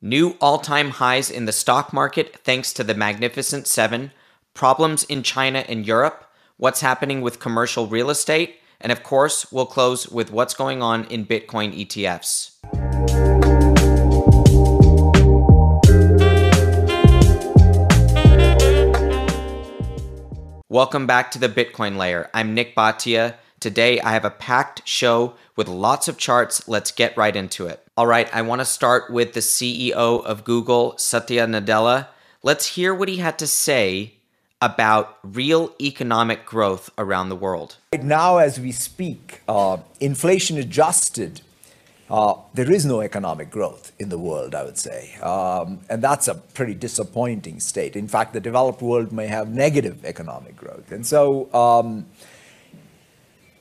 New all time highs in the stock market thanks to the Magnificent Seven, problems in China and Europe, what's happening with commercial real estate, and of course, we'll close with what's going on in Bitcoin ETFs. Welcome back to the Bitcoin layer. I'm Nik Bhatia. Today I have a packed show with lots of charts. Let's get right into it. All right, I want to start with the CEO of Google, Satya Nadella. Let's hear what he had to say about real economic growth around the world. Right now, as we speak, uh, inflation adjusted, uh, there is no economic growth in the world, I would say. Um, and that's a pretty disappointing state. In fact, the developed world may have negative economic growth. And so, um,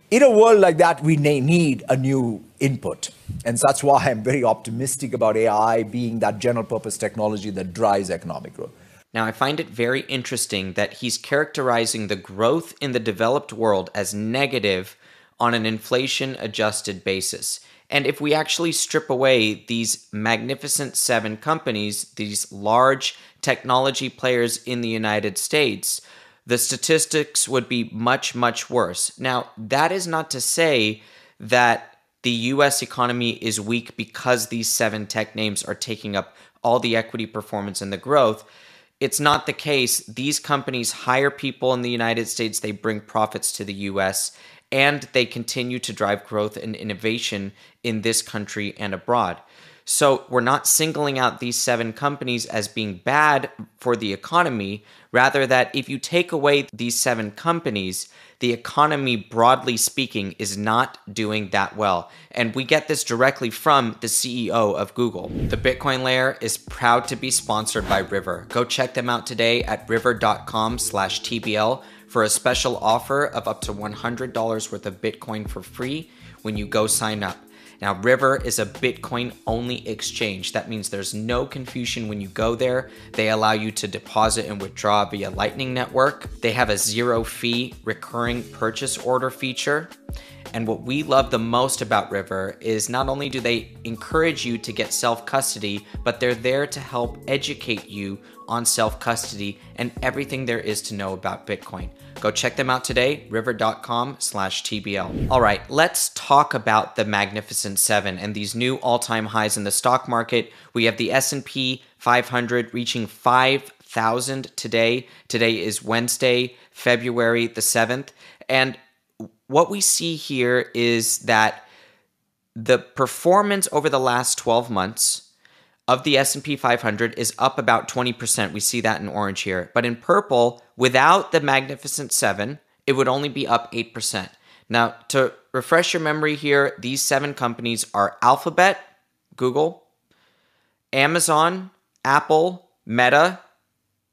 in a world like that, we need a new input. And that's why I'm very optimistic about AI being that general purpose technology that drives economic growth. Now, I find it very interesting that he's characterizing the growth in the developed world as negative on an inflation adjusted basis. And if we actually strip away these magnificent seven companies, these large technology players in the United States, the statistics would be much, much worse. Now, that is not to say that the US economy is weak because these seven tech names are taking up all the equity performance and the growth. It's not the case. These companies hire people in the United States, they bring profits to the US, and they continue to drive growth and innovation in this country and abroad. So we're not singling out these seven companies as being bad for the economy. Rather, that if you take away these seven companies, the economy, broadly speaking, is not doing that well. And we get this directly from the CEO of Google. The Bitcoin layer is proud to be sponsored by River. Go check them out today at river.com slash TBL for a special offer of up to $100 worth of Bitcoin for free when you go sign up. Now, River is a Bitcoin only exchange. That means there's no confusion when you go there. They allow you to deposit and withdraw via Lightning Network. They have a zero fee recurring purchase order feature. And what we love the most about River is not only do they encourage you to get self custody, but they're there to help educate you on self custody and everything there is to know about Bitcoin. Go check them out today, river.com slash TBL. All right, let's talk about the Magnificent Seven and these new all-time highs in the stock market. We have the S&P 500 reaching 5,000 today. Today is Wednesday, February the 7th. And what we see here is that the performance over the last 12 months of the S&P 500 is up about 20%. We see that in orange here. But in purple, without the Magnificent 7, it would only be up 8%. Now, to refresh your memory here, these seven companies are Alphabet, Google, Amazon, Apple, Meta,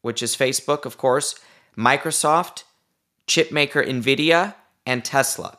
which is Facebook, of course, Microsoft, chipmaker Nvidia, and Tesla.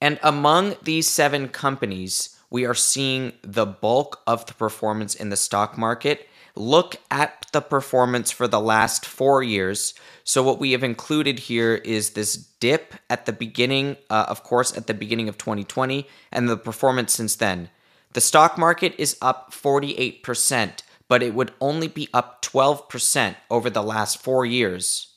And among these seven companies, we are seeing the bulk of the performance in the stock market. Look at the performance for the last four years. So, what we have included here is this dip at the beginning, uh, of course, at the beginning of 2020, and the performance since then. The stock market is up 48%, but it would only be up 12% over the last four years.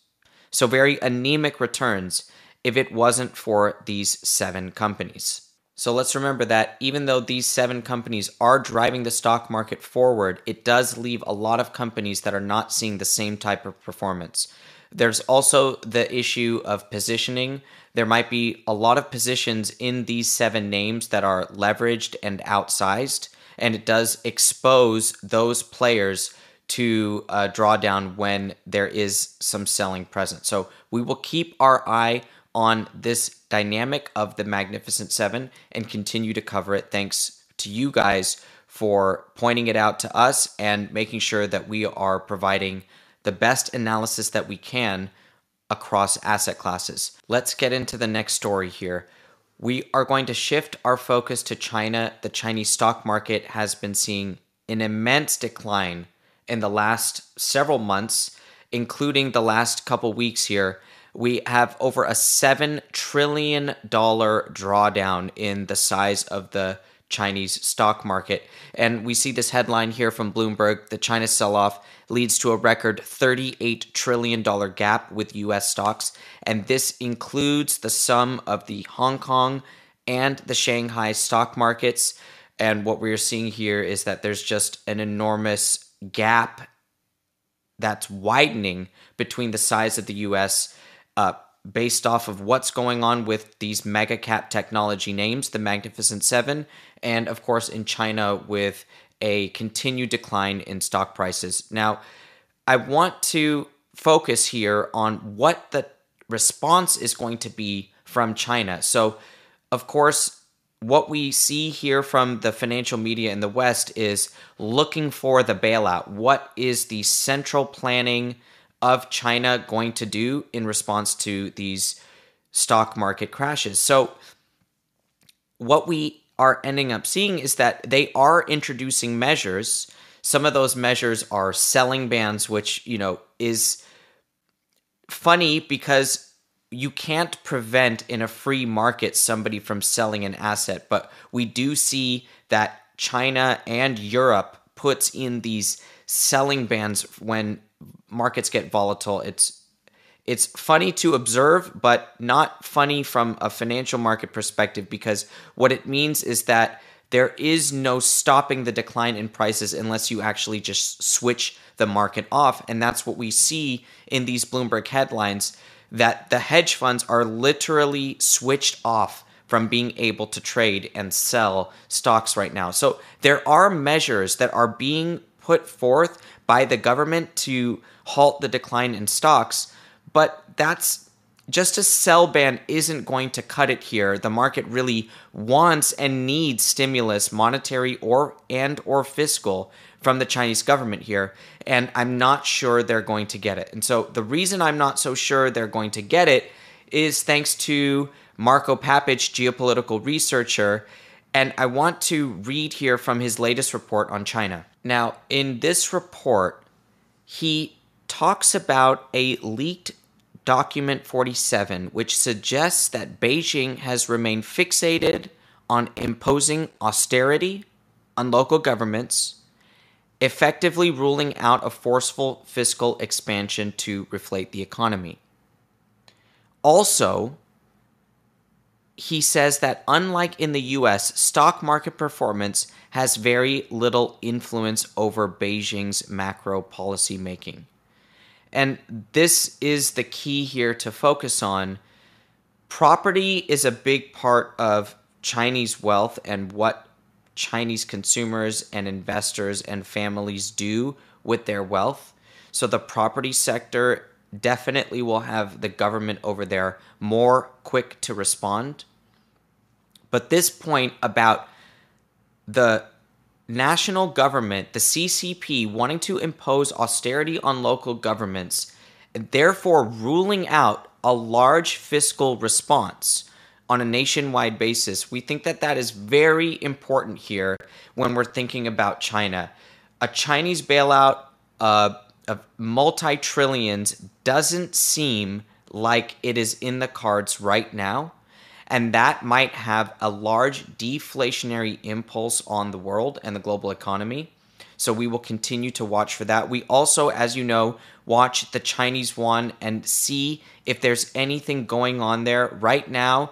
So, very anemic returns if it wasn't for these seven companies. So let's remember that even though these seven companies are driving the stock market forward, it does leave a lot of companies that are not seeing the same type of performance. There's also the issue of positioning. There might be a lot of positions in these seven names that are leveraged and outsized, and it does expose those players to uh, draw down when there is some selling present. So we will keep our eye on this dynamic of the Magnificent Seven and continue to cover it. Thanks to you guys for pointing it out to us and making sure that we are providing the best analysis that we can across asset classes. Let's get into the next story here. We are going to shift our focus to China. The Chinese stock market has been seeing an immense decline in the last several months, including the last couple weeks here we have over a $7 trillion drawdown in the size of the Chinese stock market. And we see this headline here from Bloomberg the China sell off leads to a record $38 trillion gap with US stocks. And this includes the sum of the Hong Kong and the Shanghai stock markets. And what we're seeing here is that there's just an enormous gap that's widening between the size of the US. Uh, based off of what's going on with these mega cap technology names, the Magnificent Seven, and of course in China with a continued decline in stock prices. Now, I want to focus here on what the response is going to be from China. So, of course, what we see here from the financial media in the West is looking for the bailout. What is the central planning of China going to do in response to these stock market crashes? So, what we are ending up seeing is that they are introducing measures. Some of those measures are selling bans, which, you know, is funny because you can't prevent in a free market somebody from selling an asset, but we do see that China and Europe puts in these selling bans when markets get volatile. It's it's funny to observe, but not funny from a financial market perspective because what it means is that there is no stopping the decline in prices unless you actually just switch the market off. And that's what we see in these Bloomberg headlines that the hedge funds are literally switched off from being able to trade and sell stocks right now. So there are measures that are being put forth by the government to halt the decline in stocks but that's just a sell ban isn't going to cut it here. The market really wants and needs stimulus, monetary or and or fiscal from the Chinese government here, and I'm not sure they're going to get it. And so the reason I'm not so sure they're going to get it is thanks to Marco Papic, geopolitical researcher, and I want to read here from his latest report on China. Now, in this report, he talks about a leaked Document 47, which suggests that Beijing has remained fixated on imposing austerity on local governments, effectively ruling out a forceful fiscal expansion to reflate the economy. Also, he says that unlike in the US, stock market performance has very little influence over Beijing's macro policy making. And this is the key here to focus on. Property is a big part of Chinese wealth and what Chinese consumers and investors and families do with their wealth. So the property sector definitely will have the government over there more quick to respond. But this point about the national government, the CCP, wanting to impose austerity on local governments, and therefore ruling out a large fiscal response on a nationwide basis. We think that that is very important here when we're thinking about China. A Chinese bailout uh, of multi trillions doesn't seem like it is in the cards right now and that might have a large deflationary impulse on the world and the global economy. So we will continue to watch for that. We also, as you know, watch the Chinese yuan and see if there's anything going on there. Right now,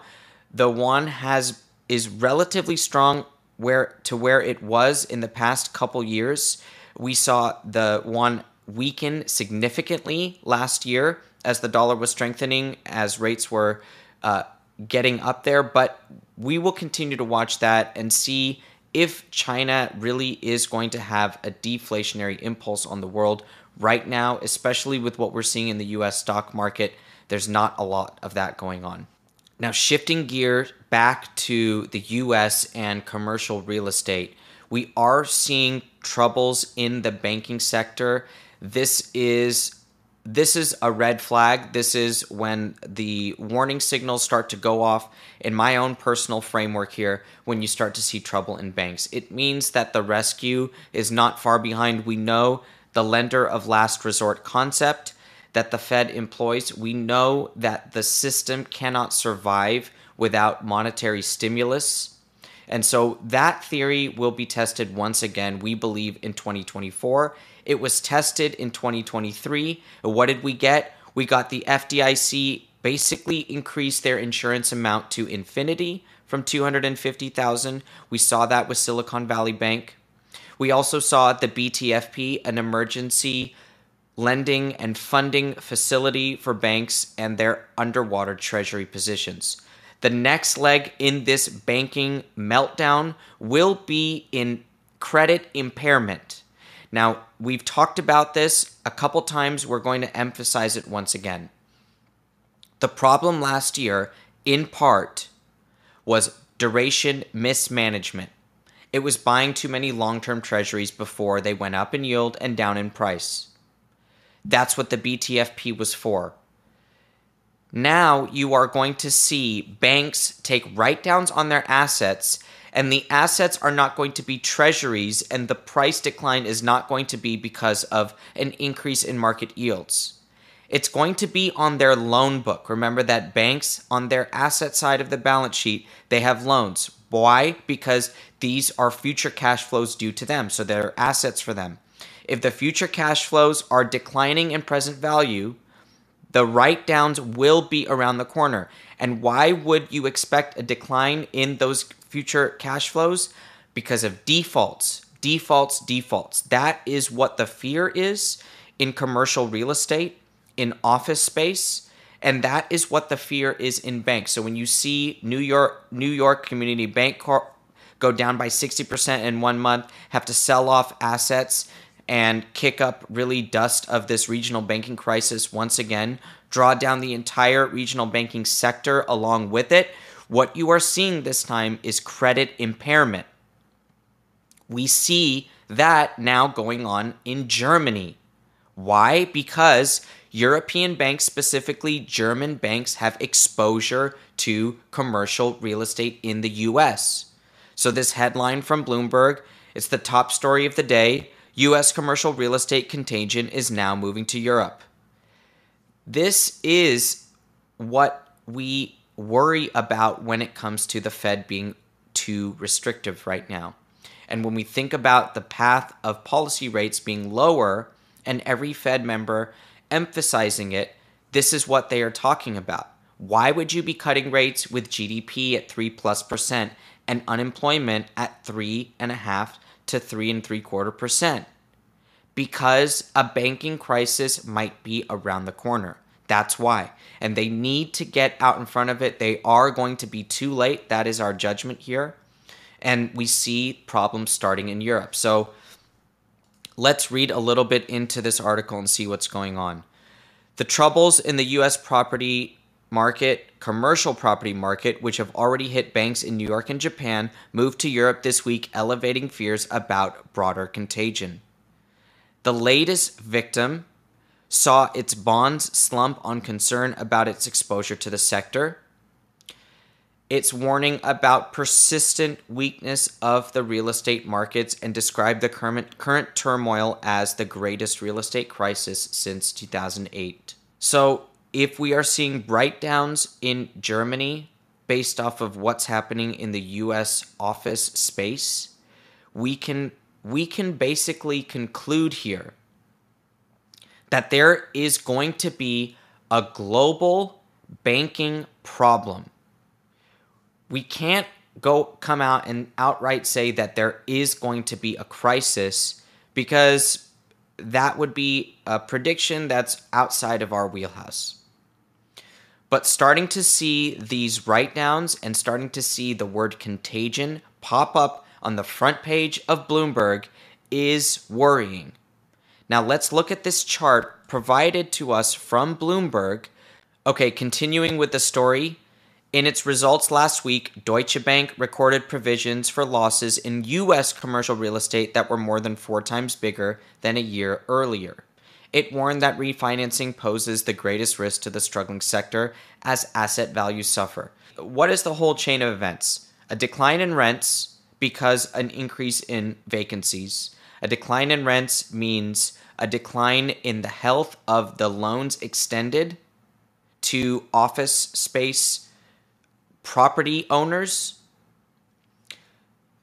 the yuan has is relatively strong where to where it was in the past couple years. We saw the yuan weaken significantly last year as the dollar was strengthening, as rates were uh, getting up there, but we will continue to watch that and see if China really is going to have a deflationary impulse on the world. Right now, especially with what we're seeing in the US stock market, there's not a lot of that going on. Now, shifting gear back to the US and commercial real estate, we are seeing troubles in the banking sector. This is this is a red flag. This is when the warning signals start to go off in my own personal framework here when you start to see trouble in banks. It means that the rescue is not far behind. We know the lender of last resort concept that the Fed employs. We know that the system cannot survive without monetary stimulus. And so that theory will be tested once again, we believe, in 2024. It was tested in 2023. What did we get? We got the FDIC basically increase their insurance amount to infinity from 250,000. We saw that with Silicon Valley Bank. We also saw the BTFP, an emergency lending and funding facility for banks and their underwater treasury positions. The next leg in this banking meltdown will be in credit impairment. Now, we've talked about this a couple times. We're going to emphasize it once again. The problem last year, in part, was duration mismanagement. It was buying too many long term treasuries before they went up in yield and down in price. That's what the BTFP was for. Now you are going to see banks take write downs on their assets, and the assets are not going to be treasuries, and the price decline is not going to be because of an increase in market yields. It's going to be on their loan book. Remember that banks, on their asset side of the balance sheet, they have loans. Why? Because these are future cash flows due to them. So they're assets for them. If the future cash flows are declining in present value, the write downs will be around the corner. And why would you expect a decline in those future cash flows? Because of defaults, defaults, defaults. That is what the fear is in commercial real estate, in office space, and that is what the fear is in banks. So when you see New York New York Community Bancorp go down by 60% in 1 month, have to sell off assets and kick up really dust of this regional banking crisis once again, draw down the entire regional banking sector along with it. What you are seeing this time is credit impairment. We see that now going on in Germany. Why? Because European banks, specifically German banks, have exposure to commercial real estate in the US. So, this headline from Bloomberg, it's the top story of the day US commercial real estate contagion is now moving to Europe. This is what we worry about when it comes to the Fed being too restrictive right now. And when we think about the path of policy rates being lower and every Fed member emphasizing it, this is what they are talking about. Why would you be cutting rates with GDP at 3 plus percent and unemployment at three and a half to three and three quarter percent because a banking crisis might be around the corner. That's why. And they need to get out in front of it. They are going to be too late. That is our judgment here. And we see problems starting in Europe. So let's read a little bit into this article and see what's going on. The troubles in the US property market, commercial property market, which have already hit banks in New York and Japan, moved to Europe this week, elevating fears about broader contagion. The latest victim saw its bonds slump on concern about its exposure to the sector. It's warning about persistent weakness of the real estate markets and described the current, current turmoil as the greatest real estate crisis since 2008. So, if we are seeing write downs in Germany based off of what's happening in the US office space, we can we can basically conclude here that there is going to be a global banking problem. We can't go come out and outright say that there is going to be a crisis because that would be a prediction that's outside of our wheelhouse. But starting to see these write downs and starting to see the word contagion pop up on the front page of Bloomberg is worrying. Now let's look at this chart provided to us from Bloomberg. Okay, continuing with the story. In its results last week, Deutsche Bank recorded provisions for losses in U.S. commercial real estate that were more than four times bigger than a year earlier. It warned that refinancing poses the greatest risk to the struggling sector as asset values suffer. What is the whole chain of events? A decline in rents because an increase in vacancies. A decline in rents means a decline in the health of the loans extended to office space property owners.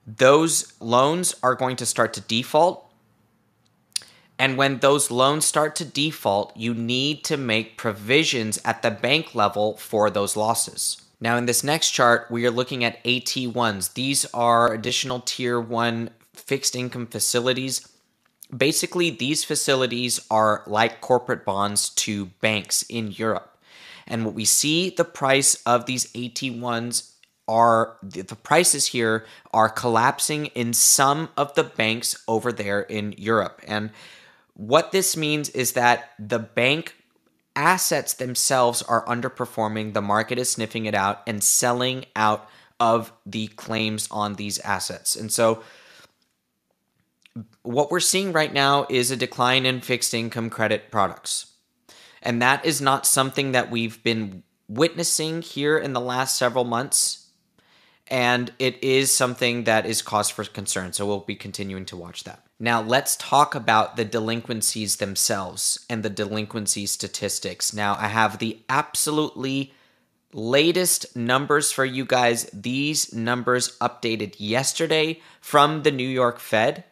those loans are going to start to default. And when those loans start to default, you need to make provisions at the bank level for those losses. Now, in this next chart, we are looking at AT1s. These are additional tier one fixed income facilities. Basically, these facilities are like corporate bonds to banks in Europe. And what we see the price of these AT1s are the prices here are collapsing in some of the banks over there in Europe. And what this means is that the bank assets themselves are underperforming. The market is sniffing it out and selling out of the claims on these assets. And so, what we're seeing right now is a decline in fixed income credit products. And that is not something that we've been witnessing here in the last several months. And it is something that is cause for concern. So, we'll be continuing to watch that. Now, let's talk about the delinquencies themselves and the delinquency statistics. Now, I have the absolutely latest numbers for you guys. These numbers updated yesterday from the New York Fed.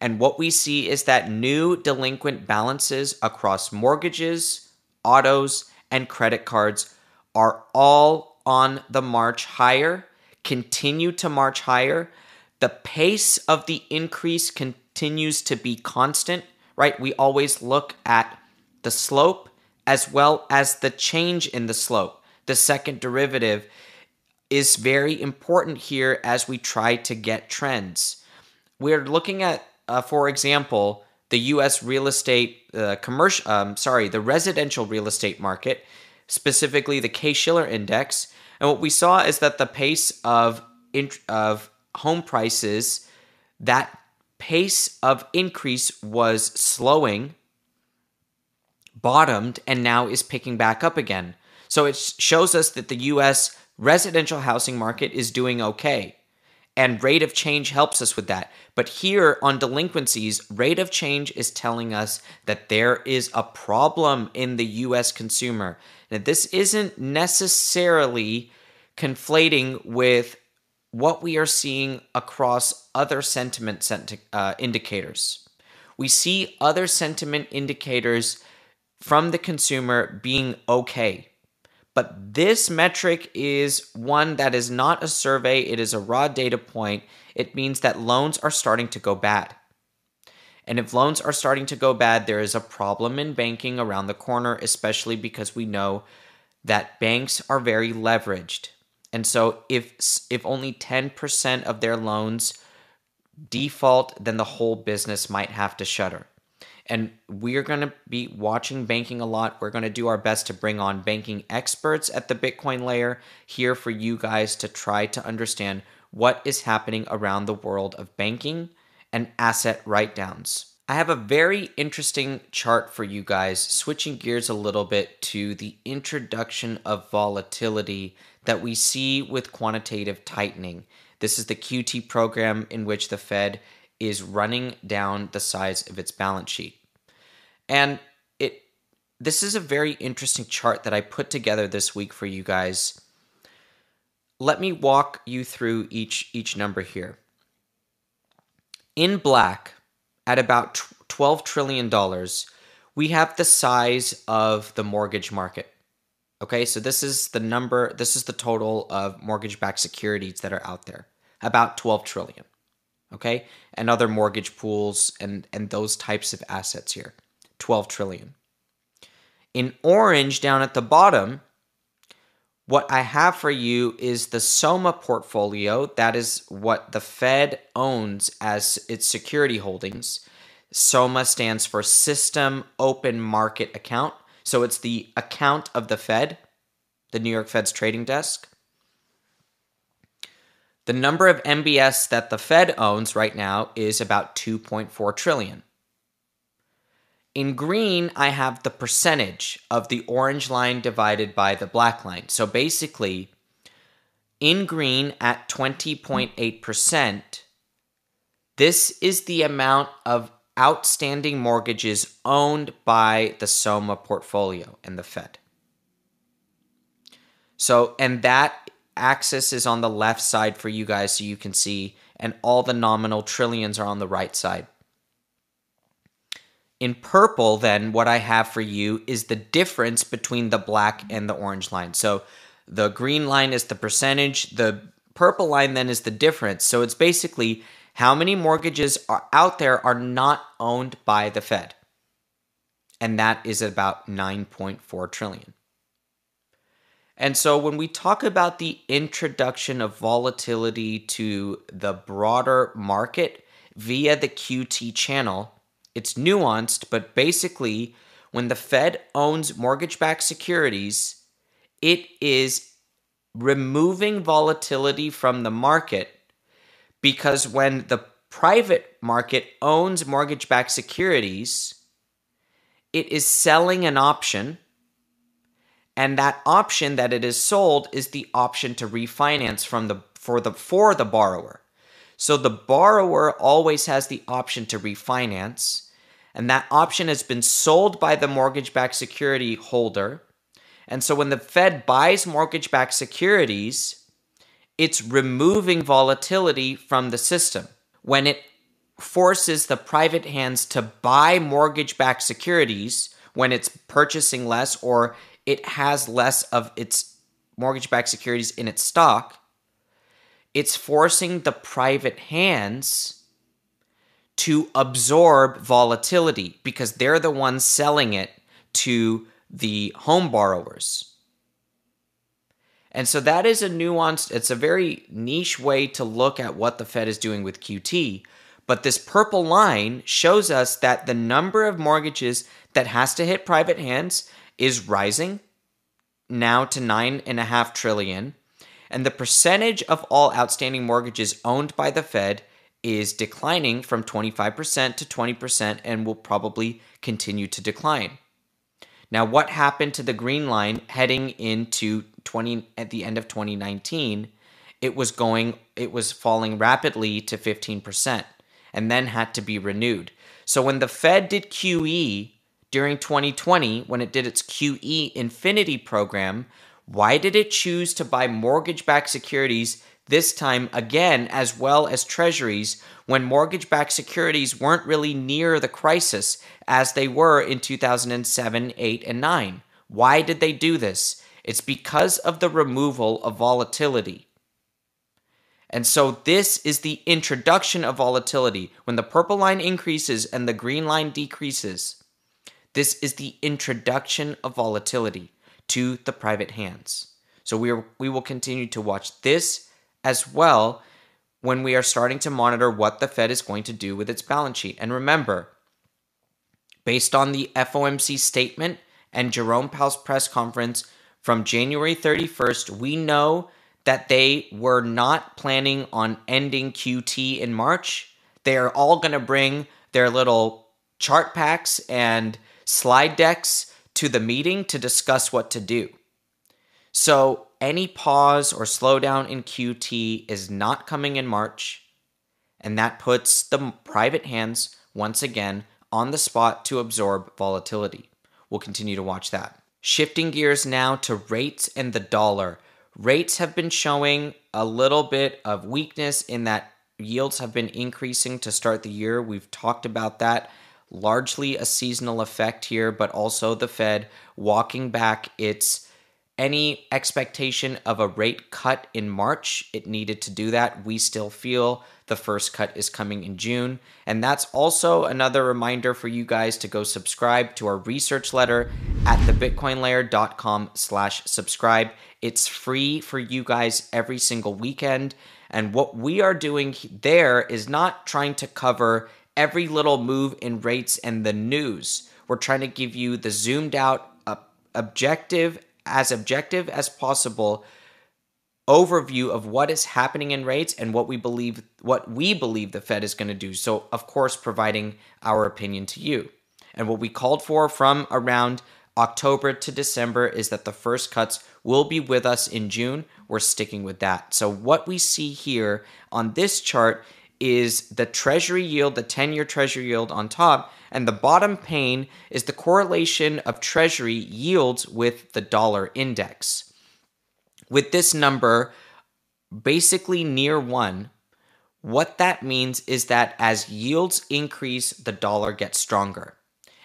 And what we see is that new delinquent balances across mortgages, autos, and credit cards are all on the march higher, continue to march higher. The pace of the increase continues to be constant, right? We always look at the slope as well as the change in the slope. The second derivative is very important here as we try to get trends. We're looking at, uh, for example, the U.S. real estate uh, commercial, um, sorry, the residential real estate market, specifically the Case-Shiller index. And what we saw is that the pace of of home prices that pace of increase was slowing, bottomed, and now is picking back up again. So it shows us that the US residential housing market is doing okay. And rate of change helps us with that. But here on delinquencies, rate of change is telling us that there is a problem in the US consumer. Now, this isn't necessarily conflating with what we are seeing across other sentiment senti- uh, indicators. We see other sentiment indicators from the consumer being okay. But this metric is one that is not a survey, it is a raw data point. It means that loans are starting to go bad. And if loans are starting to go bad, there is a problem in banking around the corner, especially because we know that banks are very leveraged. And so if if only 10% of their loans default, then the whole business might have to shutter. And we're going to be watching banking a lot. We're going to do our best to bring on banking experts at the Bitcoin layer here for you guys to try to understand what is happening around the world of banking and asset write downs. I have a very interesting chart for you guys, switching gears a little bit to the introduction of volatility that we see with quantitative tightening. This is the QT program in which the Fed is running down the size of its balance sheet. And it this is a very interesting chart that I put together this week for you guys. Let me walk you through each each number here. In black, at about 12 trillion dollars, we have the size of the mortgage market. Okay, so this is the number, this is the total of mortgage backed securities that are out there about 12 trillion. Okay, and other mortgage pools and, and those types of assets here 12 trillion. In orange down at the bottom, what I have for you is the SOMA portfolio. That is what the Fed owns as its security holdings. SOMA stands for System Open Market Account. So it's the account of the Fed, the New York Fed's trading desk. The number of MBS that the Fed owns right now is about 2.4 trillion. In green, I have the percentage of the orange line divided by the black line. So basically, in green at 20.8%, this is the amount of outstanding mortgages owned by the SOMA portfolio and the Fed. So, and that axis is on the left side for you guys so you can see, and all the nominal trillions are on the right side. In purple, then, what I have for you is the difference between the black and the orange line. So the green line is the percentage, the purple line then is the difference. So it's basically how many mortgages are out there are not owned by the Fed. And that is about 9.4 trillion. And so when we talk about the introduction of volatility to the broader market via the QT channel, it's nuanced, but basically, when the Fed owns mortgage backed securities, it is removing volatility from the market because when the private market owns mortgage backed securities, it is selling an option. And that option that it is sold is the option to refinance from the for the for the borrower. So the borrower always has the option to refinance, and that option has been sold by the mortgage backed security holder. And so when the Fed buys mortgage backed securities, it's removing volatility from the system. When it forces the private hands to buy mortgage backed securities when it's purchasing less or it has less of its mortgage backed securities in its stock, it's forcing the private hands to absorb volatility because they're the ones selling it to the home borrowers. And so that is a nuanced, it's a very niche way to look at what the Fed is doing with QT. But this purple line shows us that the number of mortgages that has to hit private hands is rising now to nine and a half trillion and the percentage of all outstanding mortgages owned by the Fed is declining from 25% to 20% and will probably continue to decline. Now, what happened to the green line heading into 20 at the end of 2019? It was going it was falling rapidly to 15% and then had to be renewed. So when the Fed did QE during 2020 when it did its QE Infinity program, why did it choose to buy mortgage backed securities this time again, as well as treasuries, when mortgage backed securities weren't really near the crisis as they were in 2007, 8, and 9? Why did they do this? It's because of the removal of volatility. And so, this is the introduction of volatility. When the purple line increases and the green line decreases, this is the introduction of volatility to the private hands. So we are, we will continue to watch this as well when we are starting to monitor what the Fed is going to do with its balance sheet. And remember, based on the FOMC statement and Jerome Powell's press conference from January 31st, we know that they were not planning on ending QT in March. They are all going to bring their little chart packs and slide decks to the meeting to discuss what to do. So, any pause or slowdown in QT is not coming in March, and that puts the private hands once again on the spot to absorb volatility. We'll continue to watch that. Shifting gears now to rates and the dollar. Rates have been showing a little bit of weakness in that yields have been increasing to start the year. We've talked about that largely a seasonal effect here, but also the Fed walking back its any expectation of a rate cut in March. It needed to do that. We still feel the first cut is coming in June. And that's also another reminder for you guys to go subscribe to our research letter at thebitcoinlayer.com slash subscribe. It's free for you guys every single weekend. And what we are doing there is not trying to cover every little move in rates and the news. We're trying to give you the zoomed out, uh, objective, as objective as possible overview of what is happening in rates and what we believe what we believe the Fed is going to do. So of course providing our opinion to you. And what we called for from around October to December is that the first cuts will be with us in June. We're sticking with that. So what we see here on this chart is the treasury yield, the 10 year treasury yield on top, and the bottom pane is the correlation of treasury yields with the dollar index. With this number basically near one, What that means is that as yields increase, the dollar gets stronger.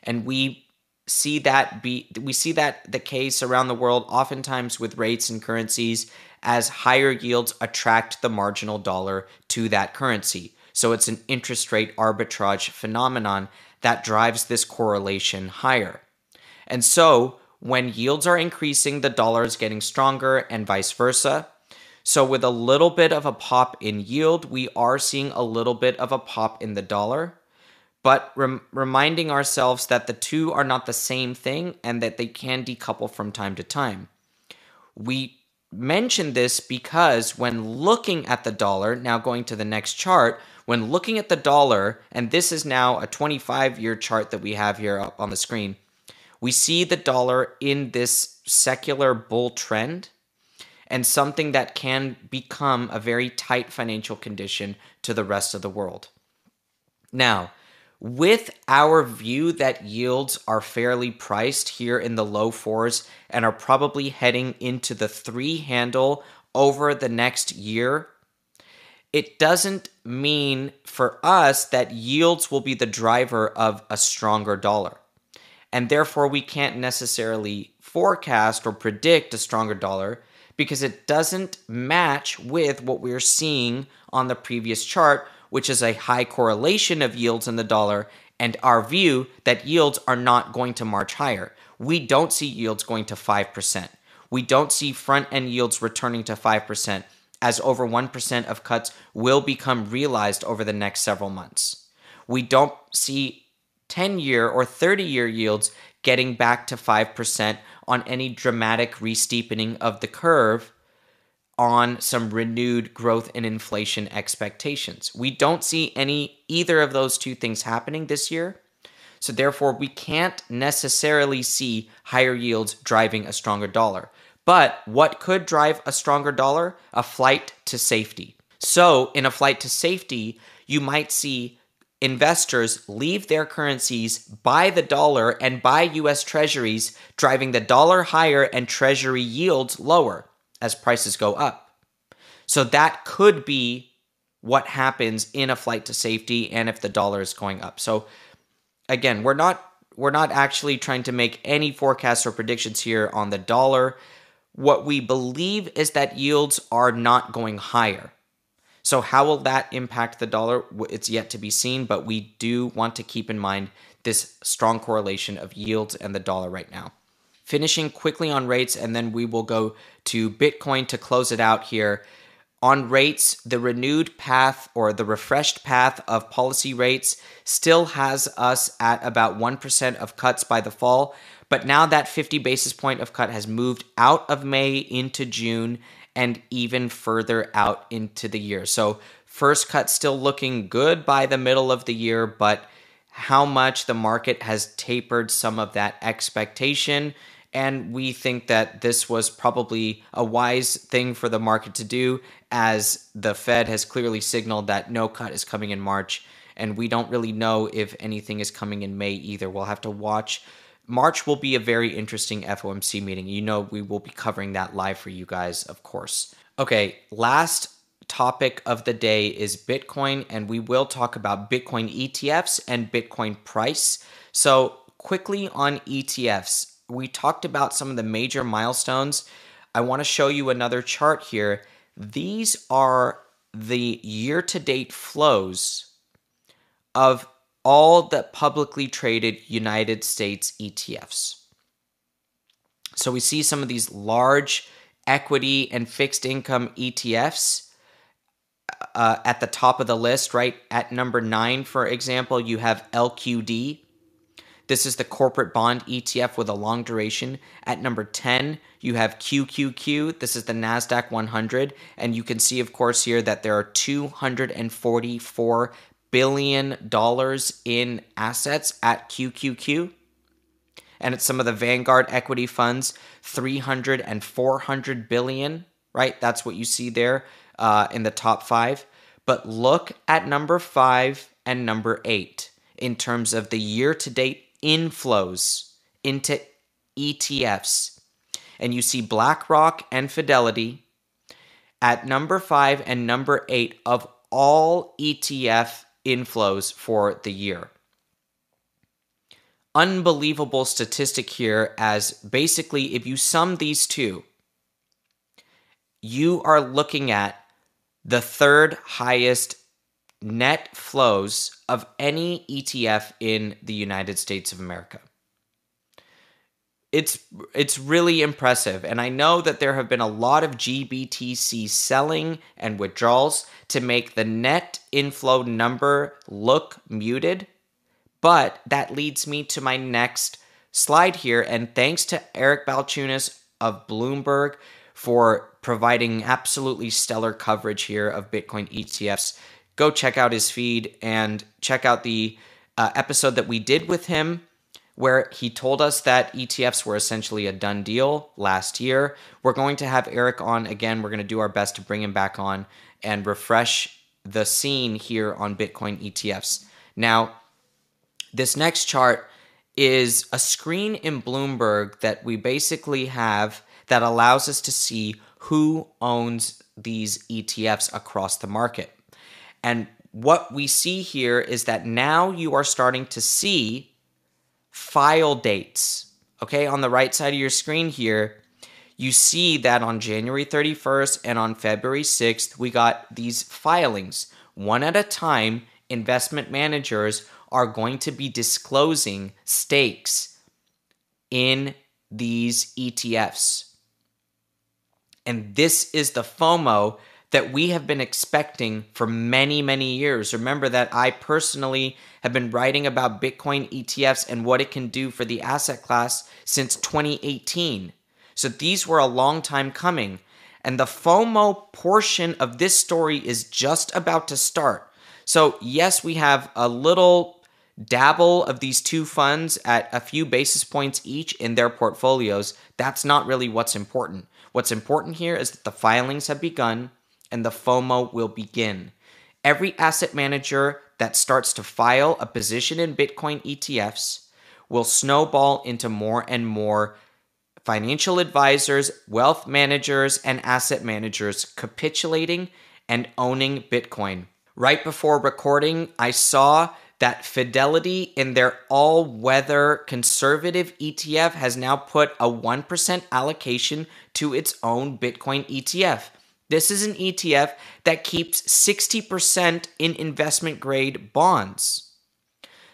And we see that be we see that the case around the world oftentimes with rates and currencies as higher yields attract the marginal dollar to that currency. So it's an interest rate arbitrage phenomenon that drives this correlation higher. And so when yields are increasing, the dollar is getting stronger and vice versa. So, with a little bit of a pop in yield, we are seeing a little bit of a pop in the dollar, but rem- reminding ourselves that the two are not the same thing and that they can decouple from time to time. We mention this because when looking at the dollar, now going to the next chart, when looking at the dollar, and this is now a 25 year chart that we have here up on the screen, we see the dollar in this secular bull trend and something that can become a very tight financial condition to the rest of the world. Now, with our view that yields are fairly priced here in the low fours and are probably heading into the three handle over the next year, it doesn't mean for us that yields will be the driver of a stronger dollar. And therefore, we can't necessarily forecast or predict a stronger dollar because it doesn't match with what we're seeing on the previous chart, which is a high correlation of yields in the dollar and our view that yields are not going to march higher. We don't see yields going to 5%. We don't see front end yields returning to 5%, as over 1% of cuts will become realized over the next several months. We don't see 10 year or 30 year yields getting back to 5% on any dramatic re-steepening of the curve on some renewed growth and inflation expectations. We don't see any either of those two things happening this year. So therefore we can't necessarily see higher yields driving a stronger dollar. But what could drive a stronger dollar? A flight to safety. So, in a flight to safety, you might see investors leave their currencies, buy the dollar, and buy US treasuries, driving the dollar higher and treasury yields lower as prices go up. So that could be what happens in a flight to safety and if the dollar is going up. So again, we're not we're not actually trying to make any forecasts or predictions here on the dollar. What we believe is that yields are not going higher. So, how will that impact the dollar? It's yet to be seen, but we do want to keep in mind this strong correlation of yields and the dollar right now. Finishing quickly on rates, and then we will go to Bitcoin to close it out here. On rates, the renewed path or the refreshed path of policy rates still has us at about 1% of cuts by the fall. But now that 50 basis point of cut has moved out of May into June and even further out into the year. So, first cut still looking good by the middle of the year, but how much the market has tapered some of that expectation. And we think that this was probably a wise thing for the market to do, as the Fed has clearly signaled that no cut is coming in March. And we don't really know if anything is coming in May either. We'll have to watch March will be a very interesting FOMC meeting. You know, we will be covering that live for you guys, of course. Okay, last topic of the day is Bitcoin, and we will talk about Bitcoin ETFs and Bitcoin price. So, quickly on ETFs, we talked about some of the major milestones. I want to show you another chart here. These are the year to date flows of all the publicly traded United States ETFs. So we see some of these large equity and fixed income ETFs uh, at the top of the list, right? At number nine, for example, you have LQD. This is the corporate bond ETF with a long duration. At number 10, you have QQQ. This is the NASDAQ 100. And you can see, of course, here that there are 244 billion dollars in assets at QQQ. And it's some of the Vanguard equity funds, 300 and 400 billion, right? That's what you see there uh, in the top five. But look at number five and number eight in terms of the year to date inflows into ETFs. And you see BlackRock and Fidelity at number five and number eight of all ETF inflows for the year. Unbelievable statistic here, as basically, if you sum these two, you are looking at the third highest net flows of any ETF in the United States of America. It's it's really impressive and I know that there have been a lot of GBTC selling and withdrawals to make the net inflow number look muted, but that leads me to my next slide here and thanks to Eric Balchunas of Bloomberg for providing absolutely stellar coverage here of Bitcoin ETFs go check out his feed and check out the uh, episode that we did with him where he told us that ETFs were essentially a done deal last year. We're going to have Eric on again. We're going to do our best to bring him back on and refresh the scene here on Bitcoin ETFs. Now, this next chart is a screen in Bloomberg that we basically have that allows us to see who owns these ETFs across the market. And what we see here is that now you are starting to see file dates. Okay, on the right side of your screen here, you see that on January 31st and on February 6th, we got these filings. One at a time, investment managers are going to be disclosing stakes in these ETFs. And this is the FOMO that we have been expecting for many, many years. Remember that I personally have been writing about Bitcoin ETFs and what it can do for the asset class since 2018. So these were a long time coming. And the FOMO portion of this story is just about to start. So, yes, we have a little dabble of these two funds at a few basis points each in their portfolios. That's not really what's important. What's important here is that the filings have begun and the FOMO will begin. Every asset manager that starts to file a position in Bitcoin ETFs will snowball into more and more financial advisors, wealth managers, and asset managers capitulating and owning Bitcoin. Right before recording, I saw that Fidelity in their all weather conservative ETF has now put a 1% allocation to its own Bitcoin ETF. This is an ETF that keeps 60% in investment grade bonds.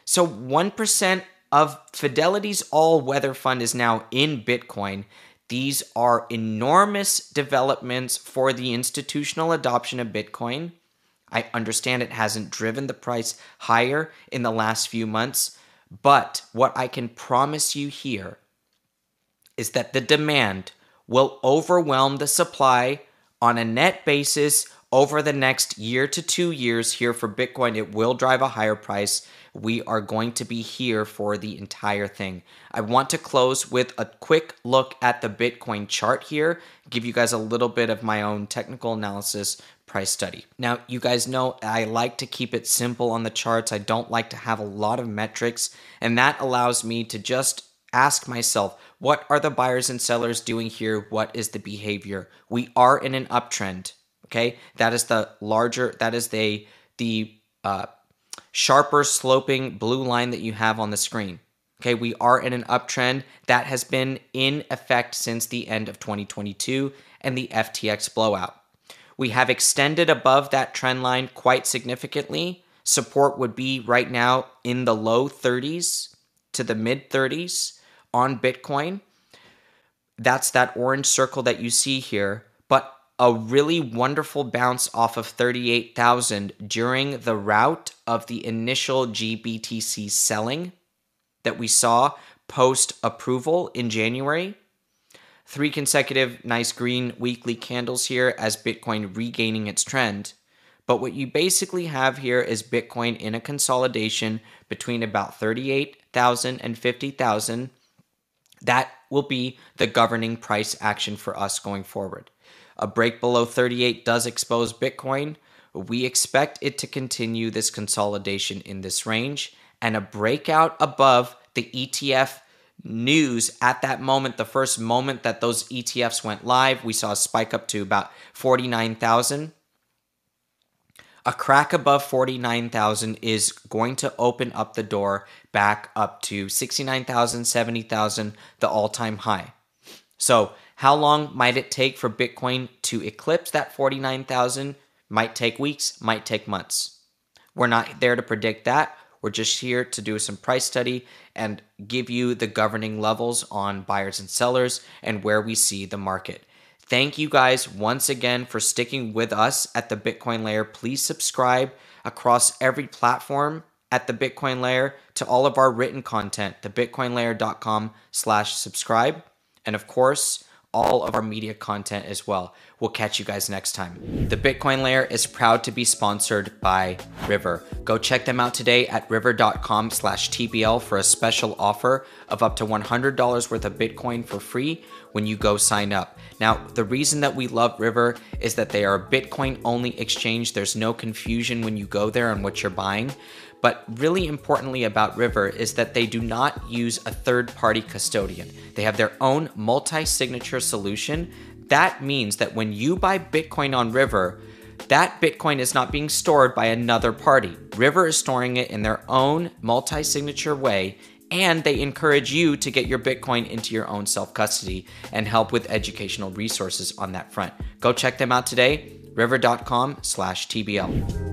So 1% of Fidelity's all weather fund is now in Bitcoin. These are enormous developments for the institutional adoption of Bitcoin. I understand it hasn't driven the price higher in the last few months, but what I can promise you here is that the demand will overwhelm the supply on a net basis over the next year to two years here for Bitcoin, it will drive a higher price. We are going to be here for the entire thing. I want to close with a quick look at the Bitcoin chart here, give you guys a little bit of my own technical analysis price study. Now, you guys know I like to keep it simple on the charts. I don't like to have a lot of metrics, and that allows me to just ask myself, what are the buyers and sellers doing here? What is the behavior? We are in an uptrend. Okay, that is the larger, that is the the uh, sharper sloping blue line that you have on the screen. Okay, we are in an uptrend that has been in effect since the end of 2022 and the FTX blowout. We have extended above that trend line quite significantly. Support would be right now in the low 30s to the mid 30s on Bitcoin. That's that orange circle that you see here, but a really wonderful bounce off of 38,000 during the rout of the initial GBTC selling that we saw post approval in January. Three consecutive nice green weekly candles here as Bitcoin regaining its trend. But what you basically have here is Bitcoin in a consolidation between about 38,000 and 50,000 that will be the governing price action for us going forward. A break below 38 does expose Bitcoin. We expect it to continue this consolidation in this range and a breakout above the ETF news at that moment, the first moment that those ETFs went live, we saw a spike up to about 49,000. A crack above 49,000 is going to open up the door back up to 69,000, 70,000, the all time high. So, how long might it take for Bitcoin to eclipse that 49,000? Might take weeks, might take months. We're not there to predict that. We're just here to do some price study and give you the governing levels on buyers and sellers and where we see the market. Thank you guys once again for sticking with us at the Bitcoin layer. Please subscribe across every platform at the Bitcoin layer to all of our written content, thebitcoinlayer.com slash subscribe. And of course, all of our media content as well. We'll catch you guys next time. The Bitcoin Layer is proud to be sponsored by River. Go check them out today at river.com slash TBL for a special offer of up to $100 worth of Bitcoin for free when you go sign up. Now, the reason that we love River is that they are a Bitcoin only exchange. There's no confusion when you go there on what you're buying. But really importantly about River is that they do not use a third party custodian. They have their own multi signature solution. That means that when you buy Bitcoin on River, that Bitcoin is not being stored by another party. River is storing it in their own multi signature way, and they encourage you to get your Bitcoin into your own self custody and help with educational resources on that front. Go check them out today, river.com slash TBL.